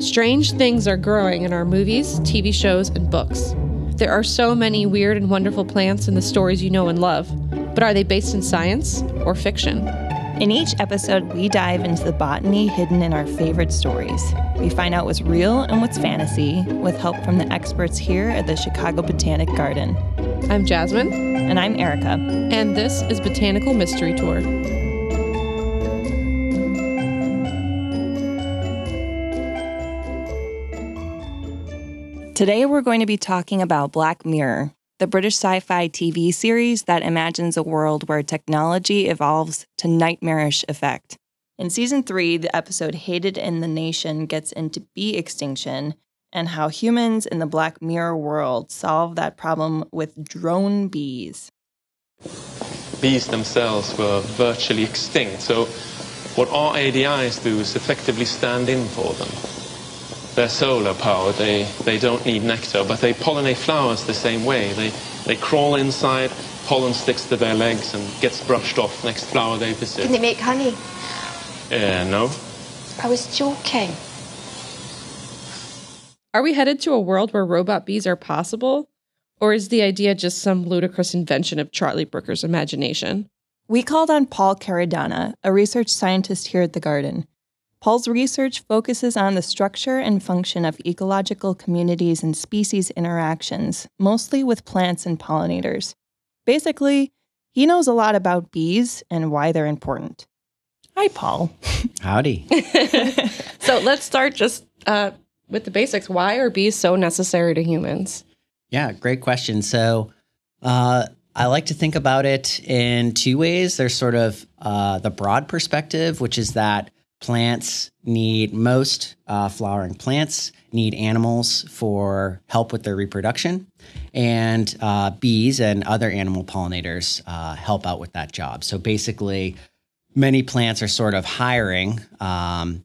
Strange things are growing in our movies, TV shows, and books. There are so many weird and wonderful plants in the stories you know and love, but are they based in science or fiction? In each episode, we dive into the botany hidden in our favorite stories. We find out what's real and what's fantasy with help from the experts here at the Chicago Botanic Garden. I'm Jasmine. And I'm Erica. And this is Botanical Mystery Tour. Today, we're going to be talking about Black Mirror, the British sci fi TV series that imagines a world where technology evolves to nightmarish effect. In season three, the episode Hated in the Nation gets into bee extinction and how humans in the Black Mirror world solve that problem with drone bees. Bees themselves were virtually extinct, so what our ADIs do is effectively stand in for them. They're solar powered, they, they don't need nectar, but they pollinate flowers the same way. They, they crawl inside, pollen sticks to their legs and gets brushed off next flower they visit. Can they make honey? Uh, no. I was joking. Are we headed to a world where robot bees are possible? Or is the idea just some ludicrous invention of Charlie Brooker's imagination? We called on Paul Caradonna, a research scientist here at the garden. Paul's research focuses on the structure and function of ecological communities and species interactions, mostly with plants and pollinators. Basically, he knows a lot about bees and why they're important. Hi, Paul. Howdy. so let's start just uh, with the basics. Why are bees so necessary to humans? Yeah, great question. So, uh, I like to think about it in two ways. There's sort of uh, the broad perspective, which is that plants need most uh, flowering plants need animals for help with their reproduction. And uh, bees and other animal pollinators uh, help out with that job. So basically many plants are sort of hiring um,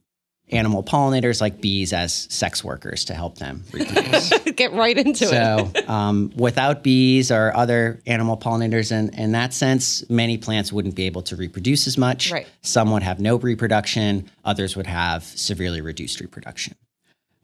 animal pollinators like bees as sex workers to help them reproduce. Get right into so, it. so, um, without bees or other animal pollinators, in, in that sense, many plants wouldn't be able to reproduce as much. Right. Some would have no reproduction, others would have severely reduced reproduction.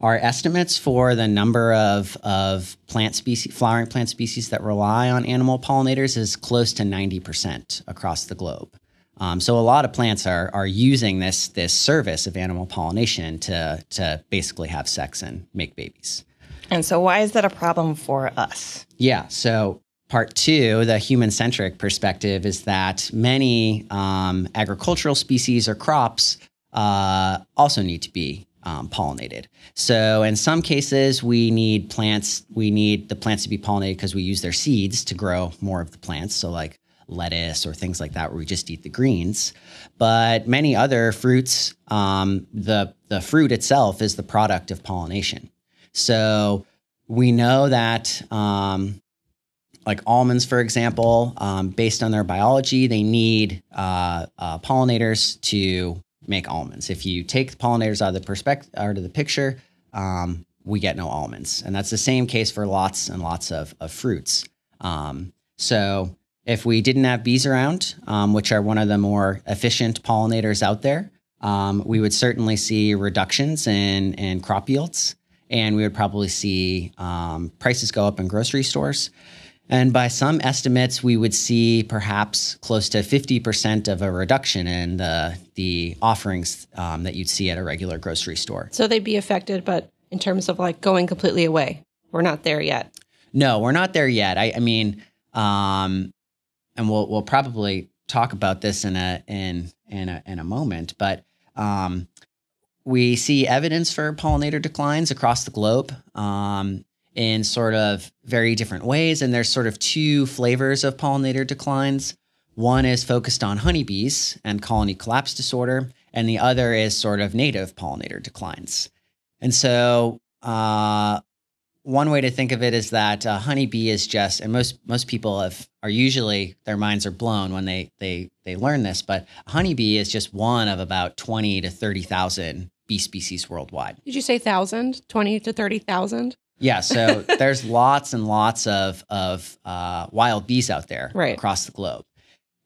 Our estimates for the number of, of plant species, flowering plant species that rely on animal pollinators is close to 90% across the globe. Um, so a lot of plants are are using this this service of animal pollination to to basically have sex and make babies. And so why is that a problem for us? Yeah. So part two, the human centric perspective, is that many um, agricultural species or crops uh, also need to be um, pollinated. So in some cases, we need plants. We need the plants to be pollinated because we use their seeds to grow more of the plants. So like lettuce or things like that where we just eat the greens. But many other fruits, um, the the fruit itself is the product of pollination. So we know that, um, like almonds, for example, um, based on their biology, they need uh, uh, pollinators to make almonds. If you take the pollinators out of the perspective out of the picture, um, we get no almonds, and that's the same case for lots and lots of of fruits. Um, so if we didn't have bees around, um, which are one of the more efficient pollinators out there, um, we would certainly see reductions in, in crop yields, and we would probably see um, prices go up in grocery stores. And by some estimates, we would see perhaps close to 50% of a reduction in the, the offerings um, that you'd see at a regular grocery store. So they'd be affected, but in terms of like going completely away, we're not there yet. No, we're not there yet. I, I mean, um, and we'll we'll probably talk about this in a in in a, in a moment, but um, we see evidence for pollinator declines across the globe um, in sort of very different ways, and there's sort of two flavors of pollinator declines. One is focused on honeybees and colony collapse disorder, and the other is sort of native pollinator declines. And so, uh, one way to think of it is that a honeybee is just, and most most people have are usually their minds are blown when they they they learn this, but a honeybee is just one of about twenty to thirty thousand bee species worldwide. Did you say thousand? Twenty to thirty thousand? Yeah, so there's lots and lots of of uh, wild bees out there right. across the globe.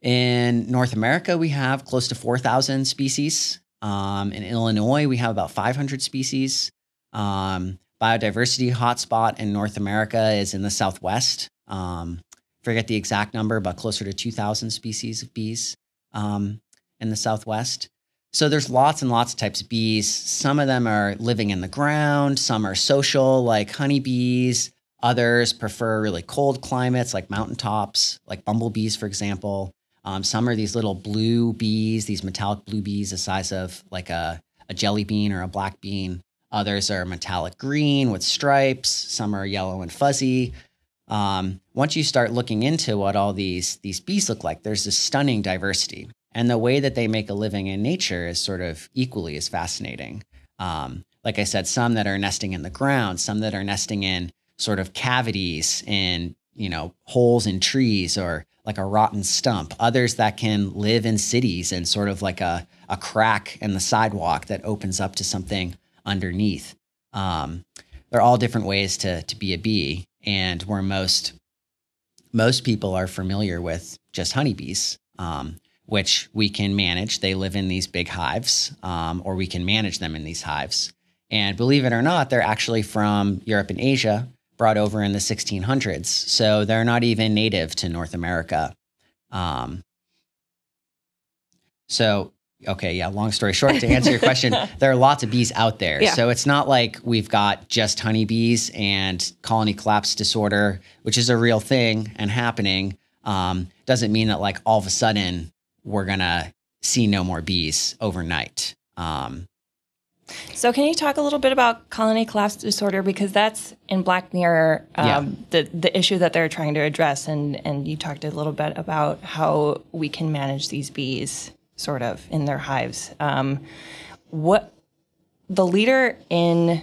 In North America, we have close to four thousand species Um, in Illinois, we have about 500 species. Um, biodiversity hotspot in North America is in the Southwest. Um, forget the exact number, but closer to 2,000 species of bees um, in the Southwest. So there's lots and lots of types of bees. Some of them are living in the ground. Some are social, like honeybees. Others prefer really cold climates, like mountaintops, like bumblebees, for example. Um, some are these little blue bees, these metallic blue bees, the size of like a, a jelly bean or a black bean. Others are metallic green with stripes. Some are yellow and fuzzy. Um, once you start looking into what all these these bees look like, there's this stunning diversity, and the way that they make a living in nature is sort of equally as fascinating. Um, like I said, some that are nesting in the ground, some that are nesting in sort of cavities in you know holes in trees or like a rotten stump. Others that can live in cities and sort of like a a crack in the sidewalk that opens up to something underneath. Um, they're all different ways to to be a bee, and where most most people are familiar with just honeybees, um, which we can manage. They live in these big hives, um, or we can manage them in these hives. And believe it or not, they're actually from Europe and Asia, brought over in the 1600s. So they're not even native to North America. Um, so Okay, yeah, long story short, to answer your question, there are lots of bees out there. Yeah. So it's not like we've got just honeybees and colony collapse disorder, which is a real thing and happening. Um, doesn't mean that, like, all of a sudden we're going to see no more bees overnight. Um, So, can you talk a little bit about colony collapse disorder because that's in Black Mirror um, Yeah. the the issue that they're trying to address, and and you talked a little bit about how we can manage these bees sort of in their hives. Um, what the leader in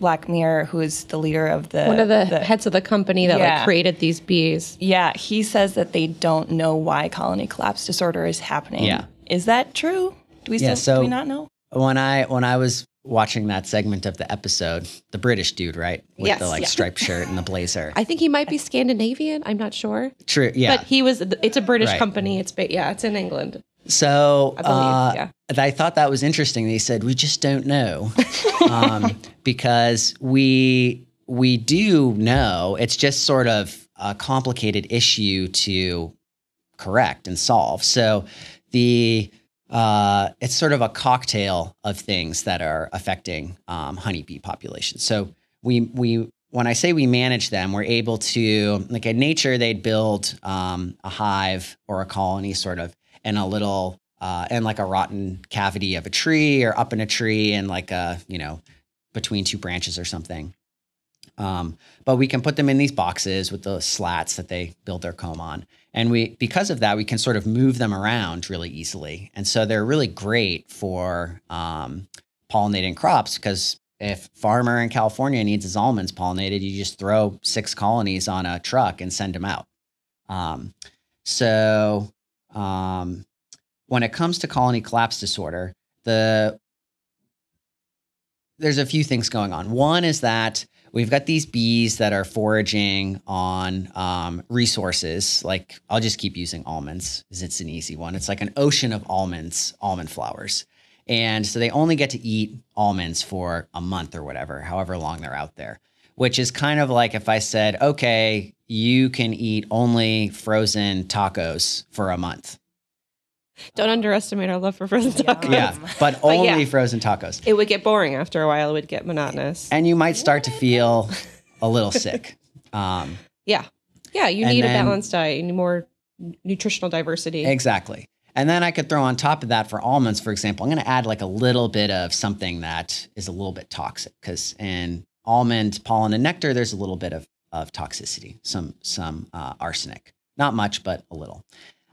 Black Mirror, who is the leader of the One of the, heads of the company that Yeah. like created these bees. yeah, he says that they don't know why colony collapse disorder is happening. Yeah. is that true? Do we Yeah, still so- do we not know? when I when I was watching that segment of the episode, the British dude, right, with Yes, the like yeah. striped shirt and the blazer. I think he might be Scandinavian. I'm not sure. True, yeah. But he was. It's a British Right. company. It's yeah. It's in England. So I believe, uh, yeah. I thought that was interesting. They said we just don't know um, because we we do know. It's just sort of a complicated issue to correct and solve. So the uh, it's sort of a cocktail of things that are affecting um, honeybee populations. So we we when I say we manage them, we're able to like in nature they'd build um, a hive or a colony sort of in a little uh, in like a rotten cavity of a tree or up in a tree and like a you know between two branches or something. Um, but we can put them in these boxes with the slats that they build their comb on. And we, because of that, we can sort of move them around really easily. And so they're really great for um, pollinating crops because if farmer in California needs his almonds pollinated, you just throw six colonies on a truck and send them out. Um, so um, when it comes to colony collapse disorder, the there's a few things going on. One is that we've got these bees that are foraging on um, resources. Like I'll just keep using almonds because it's an easy one. It's like an ocean of almonds, almond flowers. And so they only get to eat almonds for a month or whatever, however long they're out there, which is kind of like if I said, okay, you can eat only frozen tacos for a month. Don't underestimate our love for frozen tacos. Yeah, but only yeah. frozen tacos. It would get boring after a while. It would get monotonous. And you might start to feel a little sick. Um, yeah. Yeah. You need then- a balanced diet. You need more nutritional diversity. Exactly. And then I could throw on top of that for almonds, for example, I'm going to add like a little bit of something that is a little bit toxic because in almond pollen and nectar, there's a little bit of, of toxicity, some, some uh, arsenic. Not much, but a little.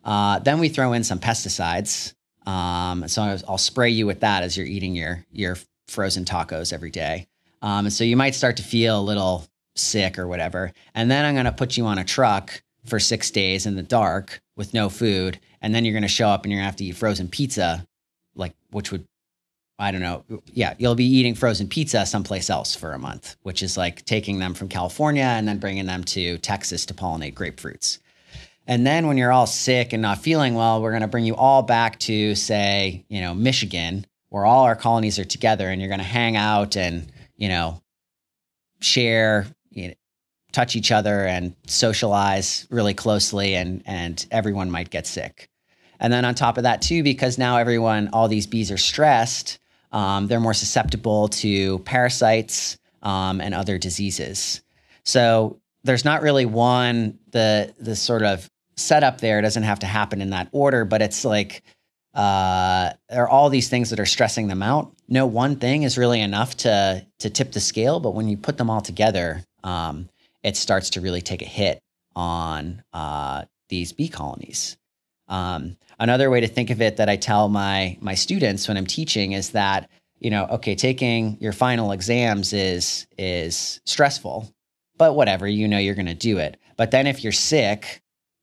Uh, then we throw in some pesticides. Um, so I'll, spray you with that as you're eating your, your frozen tacos every day. Um, so you might start to feel a little sick or whatever. And then I'm going to put you on a truck for six days in the dark with no food. And then you're going to show up and you're going to have to eat frozen pizza, like, which would, I don't know. Yeah, you'll be eating frozen pizza someplace else for a month, which is like taking them from California and then bringing them to Texas to pollinate grapefruits. And then when you're all sick and not feeling well, we're going to bring you all back to, say, you know, Michigan, where all our colonies are together and you're going to hang out and, you know, share, you know, touch each other and socialize really closely and and everyone might get sick. And then on top of that too, because now everyone, all these bees are stressed, um, they're more susceptible to parasites um, and other diseases. So there's not really one the the sort of setup there doesn't have to happen in that order, but it's like uh, there are all these things that are stressing them out. No one thing is really enough to to tip the scale, but when you put them all together, um, it starts to really take a hit on uh, these bee colonies. Um, another way to think of it that I tell my my students when I'm teaching is that you know, okay, taking your final exams is is stressful, but whatever, you know, you're going to do it. But then if you're sick,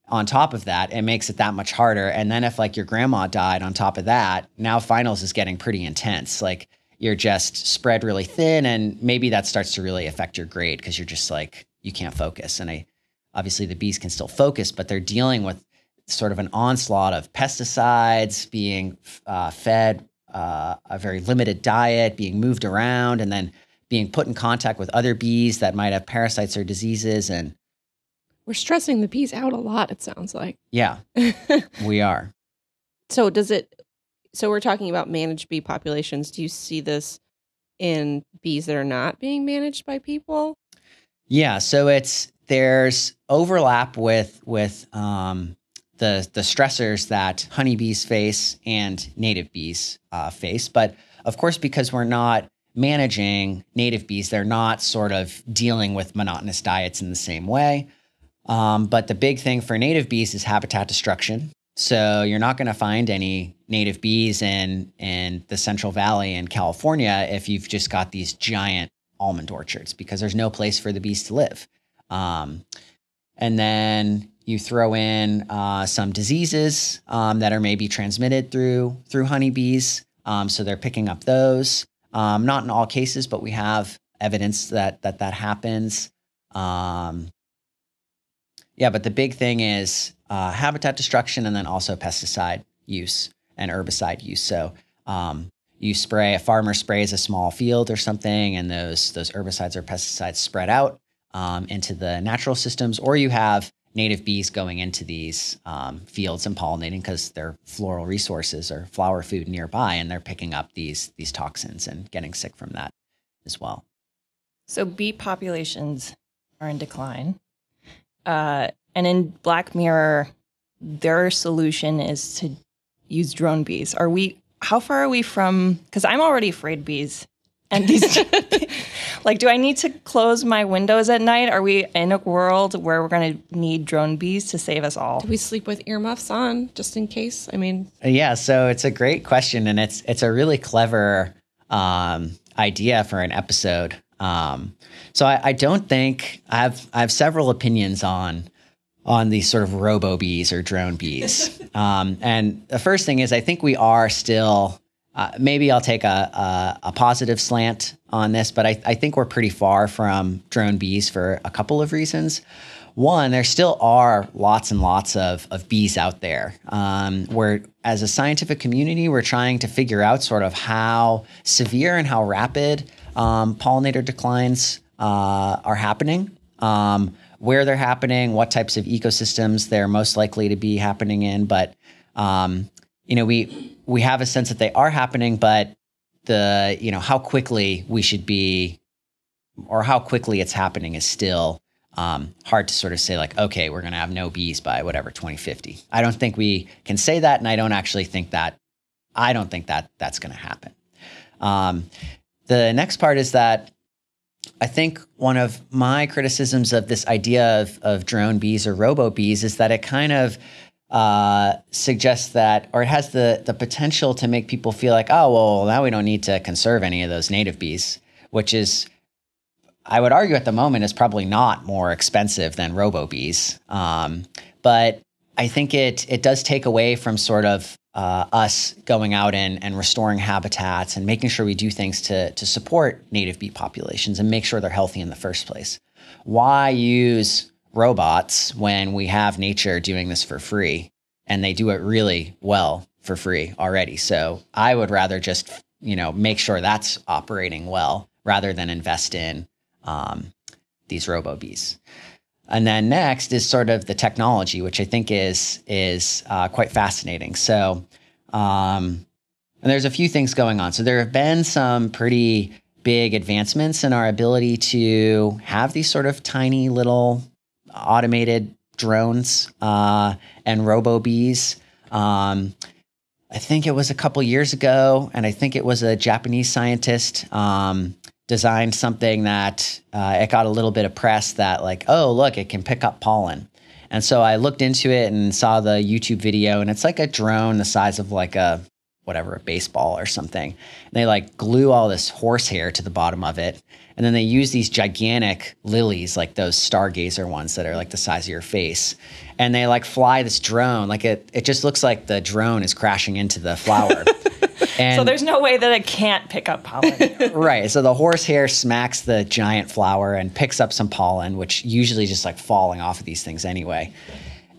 on top of that, it makes it that much harder. And then if like your grandma died on top of that, now finals is getting pretty intense. Like you're just spread really thin, and maybe that starts to really affect your grade because you're just like you can't focus. And I obviously the bees can still focus, but they're dealing with sort of an onslaught of pesticides being uh, fed uh, a very limited diet, being moved around, and then being put in contact with other bees that might have parasites or diseases. And we're stressing the bees out a lot, it sounds like. Yeah, we are. So, does it, so we're talking about managed bee populations. Do you see this in bees that are not being managed by people? Yeah, so it's there's overlap with with um, the the stressors that honeybees face and native bees uh, face, but of course, because we're not managing native bees, they're not sort of dealing with monotonous diets in the same way. Um, but the big thing for native bees is habitat destruction. So you're not going to find any native bees in in the Central Valley in California if you've just got these giant almond orchards because there's no place for the bees to live. Um, and then you throw in uh, some diseases um, that are maybe transmitted through through honeybees. Um, so they're picking up those. Um, not in all cases, but we have evidence that that that happens. Um, yeah, but the big thing is uh, habitat destruction and then also pesticide use and herbicide use. So um, you spray a farmer sprays a small field or something, and those those herbicides or pesticides spread out um, into the natural systems, or you have native bees going into these um, fields and pollinating because their floral resources or flower food nearby, and they're picking up these these toxins and getting sick from that as well. So bee populations are in decline. Uh, and in Black Mirror, their solution is to use drone bees. Are we? How far are we from? Because I'm already afraid bees. And these, like, do I need to close my windows at night? Are we in a world where we're going to need drone bees to save us all? Do we sleep with earmuffs on just in case? I mean, yeah. So it's a great question, and it's it's a really clever um, idea for an episode. Um, so I, I, don't think I have I have several opinions on on these sort of robo bees or drone bees. um, and the first thing is I think we are still uh, maybe I'll take a, a, a positive slant on this, but I, I think we're pretty far from drone bees for a couple of reasons. One, there still are lots and lots of, of bees out there. Um, where, as a scientific community, we're trying to figure out sort of how severe and how rapid um, pollinator declines uh, are happening, um, where they're happening, what types of ecosystems they're most likely to be happening in. But um, you know, we we have a sense that they are happening, but the you know how quickly we should be, or how quickly it's happening is still um, hard to sort of say like, okay, we're going to have no bees by whatever 2050. I don't think we can say that, and I don't actually think that. I don't think that that's going to happen. Um, the next part is that I think one of my criticisms of this idea of, of drone bees or robo bees is that it kind of uh, suggests that, or it has the the potential to make people feel like, oh, well, now we don't need to conserve any of those native bees, which is, I would argue at the moment, is probably not more expensive than robo bees. Um, but I think it it does take away from sort of uh, us going out and, and restoring habitats and making sure we do things to, to support native bee populations and make sure they're healthy in the first place. Why use robots when we have nature doing this for free and they do it really well for free already? So I would rather just you know, make sure that's operating well rather than invest in um, these robo bees. And then next is sort of the technology, which I think is is uh, quite fascinating. So, um, and there's a few things going on. So there have been some pretty big advancements in our ability to have these sort of tiny little automated drones uh, and robo bees. Um, I think it was a couple years ago, and I think it was a Japanese scientist um, designed something that uh, it got a little bit of press that like, oh look, it can pick up pollen. And so I looked into it and saw the YouTube video, and it's like a drone the size of like a whatever, a baseball or something. And they like glue all this horsehair to the bottom of it. And then they use these gigantic lilies, like those stargazer ones that are like the size of your face. And they like fly this drone. Like it, it just looks like the drone is crashing into the flower. And so there's no way that it can't pick up pollen. right. So the horsehair smacks the giant flower and picks up some pollen, which usually just like falling off of these things anyway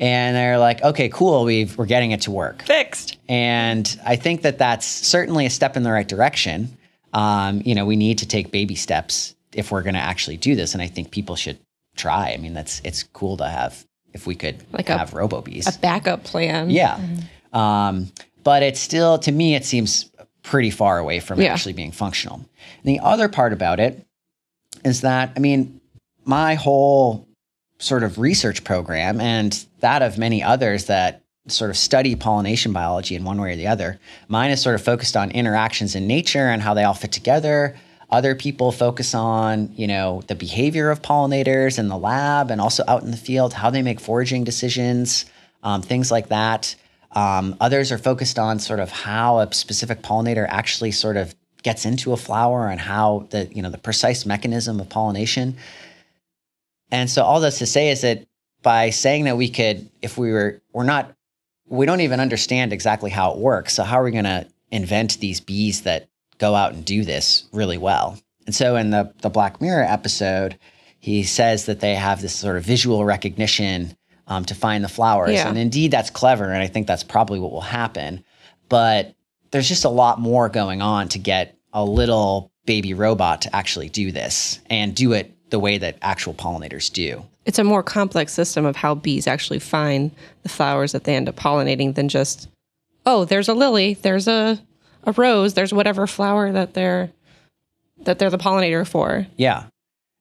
and they're like, okay, cool, we've, we're getting it to work. Fixed. And I think that that's certainly a step in the right direction. Um, you know, we need to take baby steps if we're going to actually do this. And I think people should try. I mean, that's it's cool to have if we could like have robo bees, a backup plan. Yeah. Mm-hmm. Um, but it's still, to me, it seems pretty far away from yeah. actually being functional. And the other part about it is that, I mean, my whole sort of research program and that of many others that sort of study pollination biology in one way or the other. Mine is sort of focused on interactions in nature and how they all fit together. Other people focus on, you know, the behavior of pollinators in the lab and also out in the field, how they make foraging decisions, um, things like that. Um, others are focused on sort of how a specific pollinator actually sort of gets into a flower and how the, you know, the precise mechanism of pollination. And so all this to say is that by saying that we could, if we were, we're not, we don't even understand exactly how it works. So how are we going to invent these bees that go out and do this really well? And so in the the Black Mirror episode, he says that they have this sort of visual recognition um, to find the flowers, yeah. and indeed that's clever, and I think that's probably what will happen. But there's just a lot more going on to get a little baby robot to actually do this and do it the way that actual pollinators do. It's a more complex system of how bees actually find the flowers that they end up pollinating than just, oh, there's a lily, there's a, a rose, there's whatever flower that they're that they're the pollinator for. Yeah.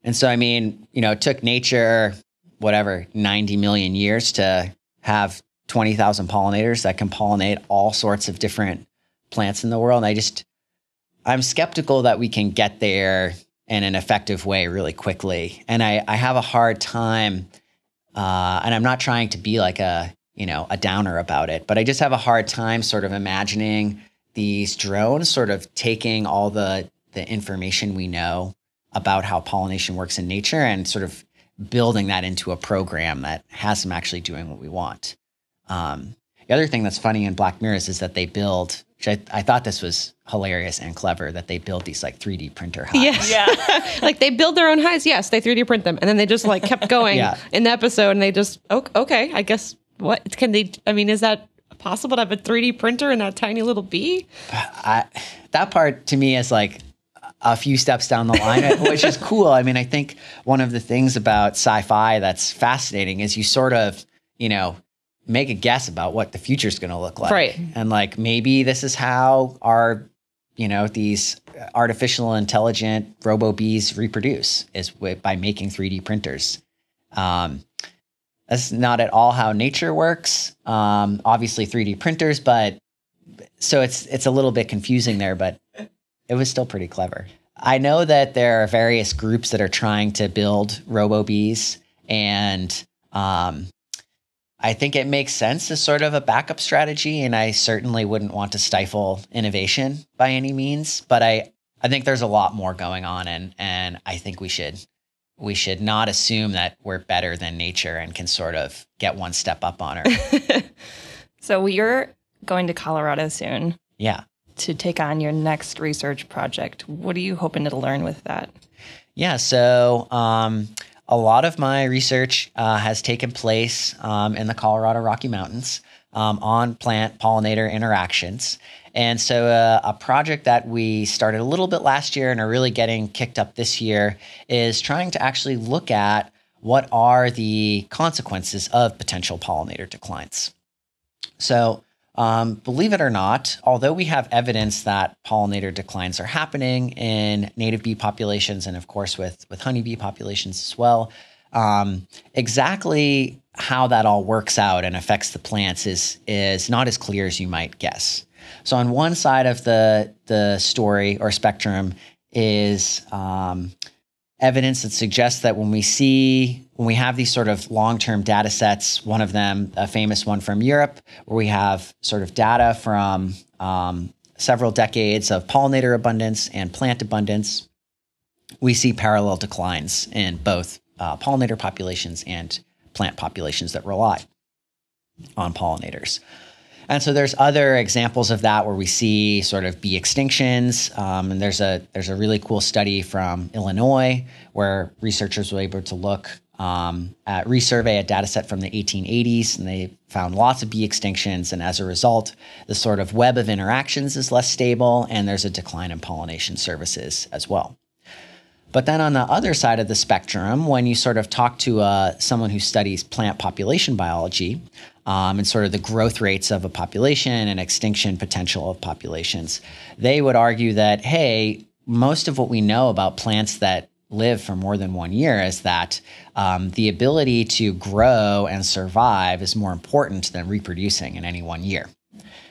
And so I mean, you know, it took nature whatever 90 million years to have 20,000 pollinators that can pollinate all sorts of different plants in the world. And I just I'm skeptical that we can get there in an effective way really quickly. And I, I have a hard time, uh, and I'm not trying to be like a, you know, a downer about it, but I just have a hard time sort of imagining these drones sort of taking all the, the information we know about how pollination works in nature and sort of building that into a program that has them actually doing what we want. Um, the other thing that's funny in Black Mirrors is that they build which I, I thought this was hilarious and clever that they build these like 3D printer hives. Yeah. yeah. like they build their own hives. Yes, they 3D print them. And then they just like kept going yeah. in the episode and they just, okay, I guess what can they, I mean, is that possible to have a 3D printer in that tiny little bee? I, that part to me is like a few steps down the line, which is cool. I mean, I think one of the things about sci fi that's fascinating is you sort of, you know, make a guess about what the future is going to look like. Right. And like maybe this is how our, you know, these artificial intelligent robo bees reproduce is by making 3D printers. Um, that's not at all how nature works. Um, obviously 3D printers, but so it's it's a little bit confusing there, but it was still pretty clever. I know that there are various groups that are trying to build robo bees and um, I think it makes sense as sort of a backup strategy, and I certainly wouldn't want to stifle innovation by any means. But I, I think there's a lot more going on, and and I think we should we should not assume that we're better than nature and can sort of get one step up on her. so you're going to Colorado soon. Yeah. To take on your next research project. What are you hoping to learn with that? Yeah. So um, a lot of my research uh, has taken place um, in the Colorado Rocky Mountains um, on plant pollinator interactions. And so, uh, a project that we started a little bit last year and are really getting kicked up this year is trying to actually look at what are the consequences of potential pollinator declines. So, um, believe it or not, although we have evidence that pollinator declines are happening in native bee populations and, of course, with, with honeybee populations as well, um, exactly how that all works out and affects the plants is, is not as clear as you might guess. So, on one side of the, the story or spectrum is um, evidence that suggests that when we see when we have these sort of long-term data sets one of them a famous one from europe where we have sort of data from um, several decades of pollinator abundance and plant abundance we see parallel declines in both uh, pollinator populations and plant populations that rely on pollinators and so there's other examples of that where we see sort of bee extinctions. Um, and there's a there's a really cool study from Illinois where researchers were able to look um, at resurvey a data set from the 1880s, and they found lots of bee extinctions. And as a result, the sort of web of interactions is less stable, and there's a decline in pollination services as well. But then on the other side of the spectrum, when you sort of talk to uh, someone who studies plant population biology, um, and sort of the growth rates of a population and extinction potential of populations. They would argue that, hey, most of what we know about plants that live for more than one year is that um, the ability to grow and survive is more important than reproducing in any one year.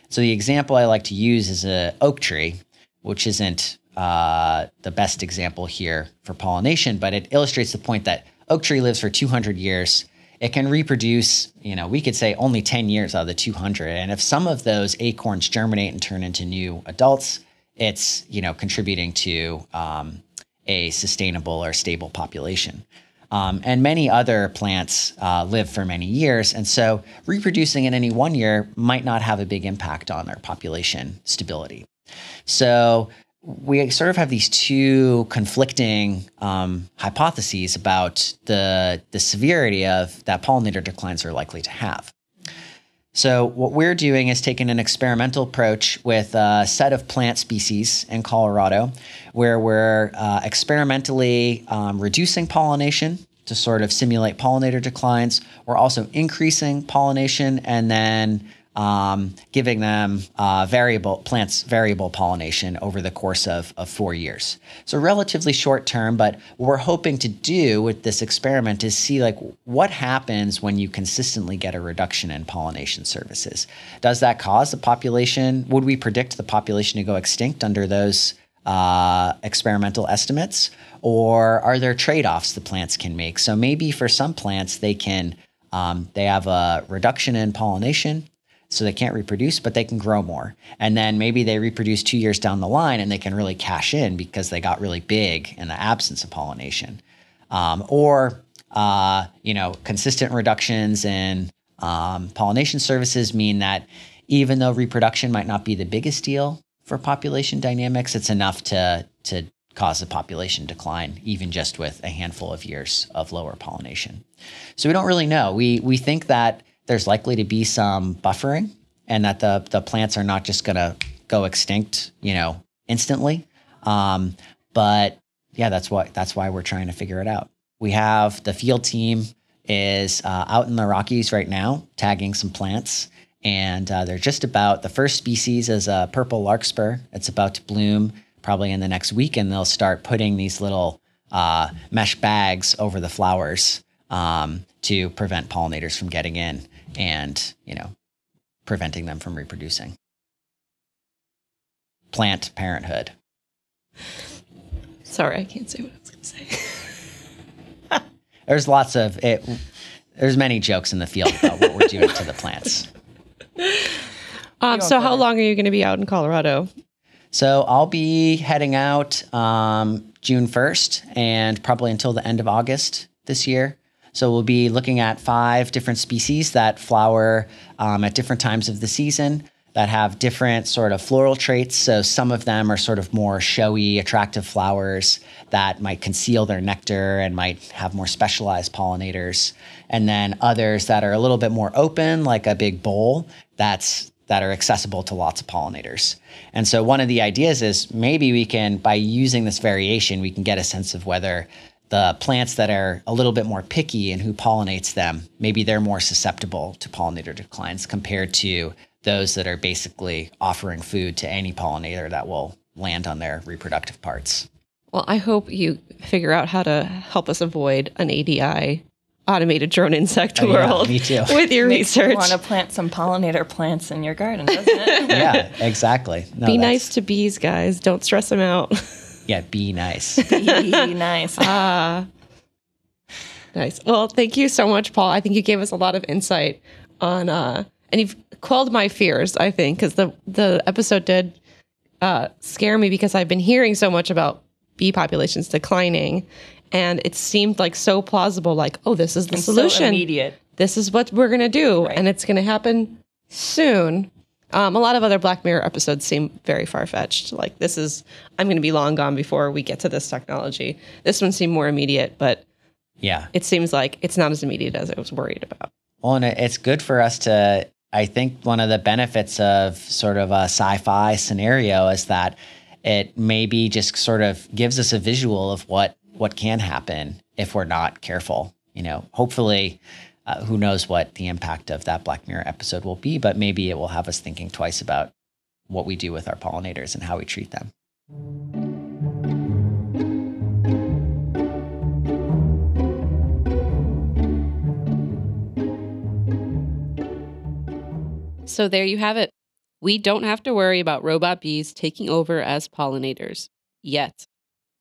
So the example I like to use is a oak tree, which isn't uh, the best example here for pollination, but it illustrates the point that oak tree lives for 200 years it can reproduce, you know, we could say only 10 years out of the 200. And if some of those acorns germinate and turn into new adults, it's, you know, contributing to um, a sustainable or stable population. Um, and many other plants uh, live for many years. And so reproducing in any one year might not have a big impact on their population stability. So we sort of have these two conflicting um, hypotheses about the the severity of that pollinator declines are likely to have. So what we're doing is taking an experimental approach with a set of plant species in Colorado, where we're uh, experimentally um, reducing pollination to sort of simulate pollinator declines. We're also increasing pollination and then um, giving them uh, variable plants variable pollination over the course of, of four years. So relatively short term, but what we're hoping to do with this experiment is see like what happens when you consistently get a reduction in pollination services. Does that cause the population? Would we predict the population to go extinct under those uh, experimental estimates, or are there trade-offs the plants can make? So maybe for some plants they can um, they have a reduction in pollination so they can't reproduce, but they can grow more. And then maybe they reproduce two years down the line and they can really cash in because they got really big in the absence of pollination. Um, or, uh, you know, consistent reductions in um, pollination services mean that even though reproduction might not be the biggest deal for population dynamics, it's enough to, to cause a population decline, even just with a handful of years of lower pollination. So we don't really know. We, we think that there's likely to be some buffering and that the, the plants are not just going to go extinct, you know, instantly. Um, but yeah, that's why that's why we're trying to figure it out. We have the field team is uh, out in the Rockies right now, tagging some plants, and uh, they're just about the first species is a purple larkspur. It's about to bloom probably in the next week, and they'll start putting these little uh, mesh bags over the flowers um, to prevent pollinators from getting in and, you know, preventing them from reproducing. Plant parenthood. Sorry, I can't say what I was going to say. there's lots of it. There's many jokes in the field about what we're doing to the plants. Um, so, how long are you going to be out in Colorado? So, I'll be heading out um, June 1st and probably until the end of August this year. So we'll be looking at five different species that flower um, at different times of the season that have different sort of floral traits. So some of them are sort of more showy, attractive flowers that might conceal their nectar and might have more specialized pollinators. And then others that are a little bit more open, like a big bowl that's that are accessible to lots of pollinators. And so one of the ideas is maybe we can, by using this variation, we can get a sense of whether the plants that are a little bit more picky and who pollinates them, maybe they're more susceptible to pollinator declines compared to those that are basically offering food to any pollinator that will land on their reproductive parts. Well, I hope you figure out how to help us avoid an ADI automated drone insect Oh, yeah, world me too. with your Makes you research. want to plant some pollinator plants in your garden, doesn't it? yeah, exactly. No, Be that's- nice to bees, guys. Don't stress them out. Yeah, be nice. Be nice. nice. Well, thank you so much, Paul. I think you gave us a lot of insight on, uh, and you've quelled my fears. I think because the the episode did uh, scare me because I've been hearing so much about bee populations declining, and it seemed like so plausible. Like, oh, this is the so solution. immediate. This is what we're gonna do, and it's gonna happen soon. Um, a lot of other Black Mirror episodes seem very far fetched. Like this is, I'm going to be long gone before we get to this technology. This one seemed more immediate, but Yeah. it seems like it's not as immediate as I was worried about. Well, and it- it's good for us to. I think one of the benefits of sort of a sci-fi scenario is that it maybe just sort of gives us a visual of what what can happen if we're not careful. You know, hopefully, uh, who knows what the impact of that Black Mirror episode will be, but maybe it will have us thinking twice about what we do with our pollinators and how we treat them. So there you have it. We don't have to worry about robot bees taking over as pollinators yet.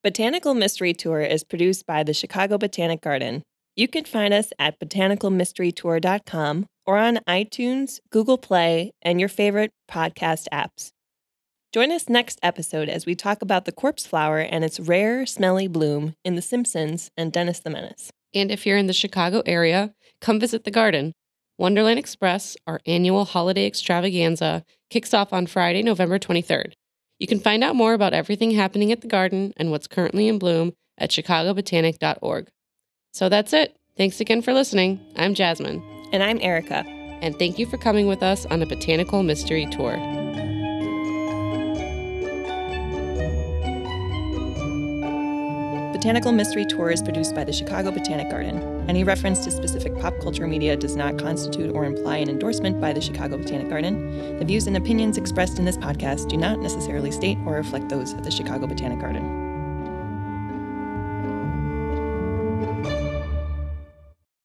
Botanical Mystery Tour is produced by the Chicago Botanic Garden. You can find us at botanicalmysterytour.com or on iTunes, Google Play, and your favorite podcast apps. Join us next episode as we talk about the corpse flower and its rare, smelly bloom in The Simpsons and Dennis the Menace. And if you're in the Chicago area, come visit the garden. Wonderland Express, our annual holiday extravaganza, kicks off on Friday, November 23rd. You can find out more about everything happening at the garden and what's currently in bloom at chicagobotanic.org. So that's it. Thanks again for listening. I'm Jasmine, And I'm Erica. and thank you for coming with us on a botanical mystery tour. Botanical Mystery Tour is produced by the Chicago Botanic Garden. Any reference to specific pop culture media does not constitute or imply an endorsement by the Chicago Botanic Garden. The views and opinions expressed in this podcast do not necessarily state or reflect those of the Chicago Botanic Garden.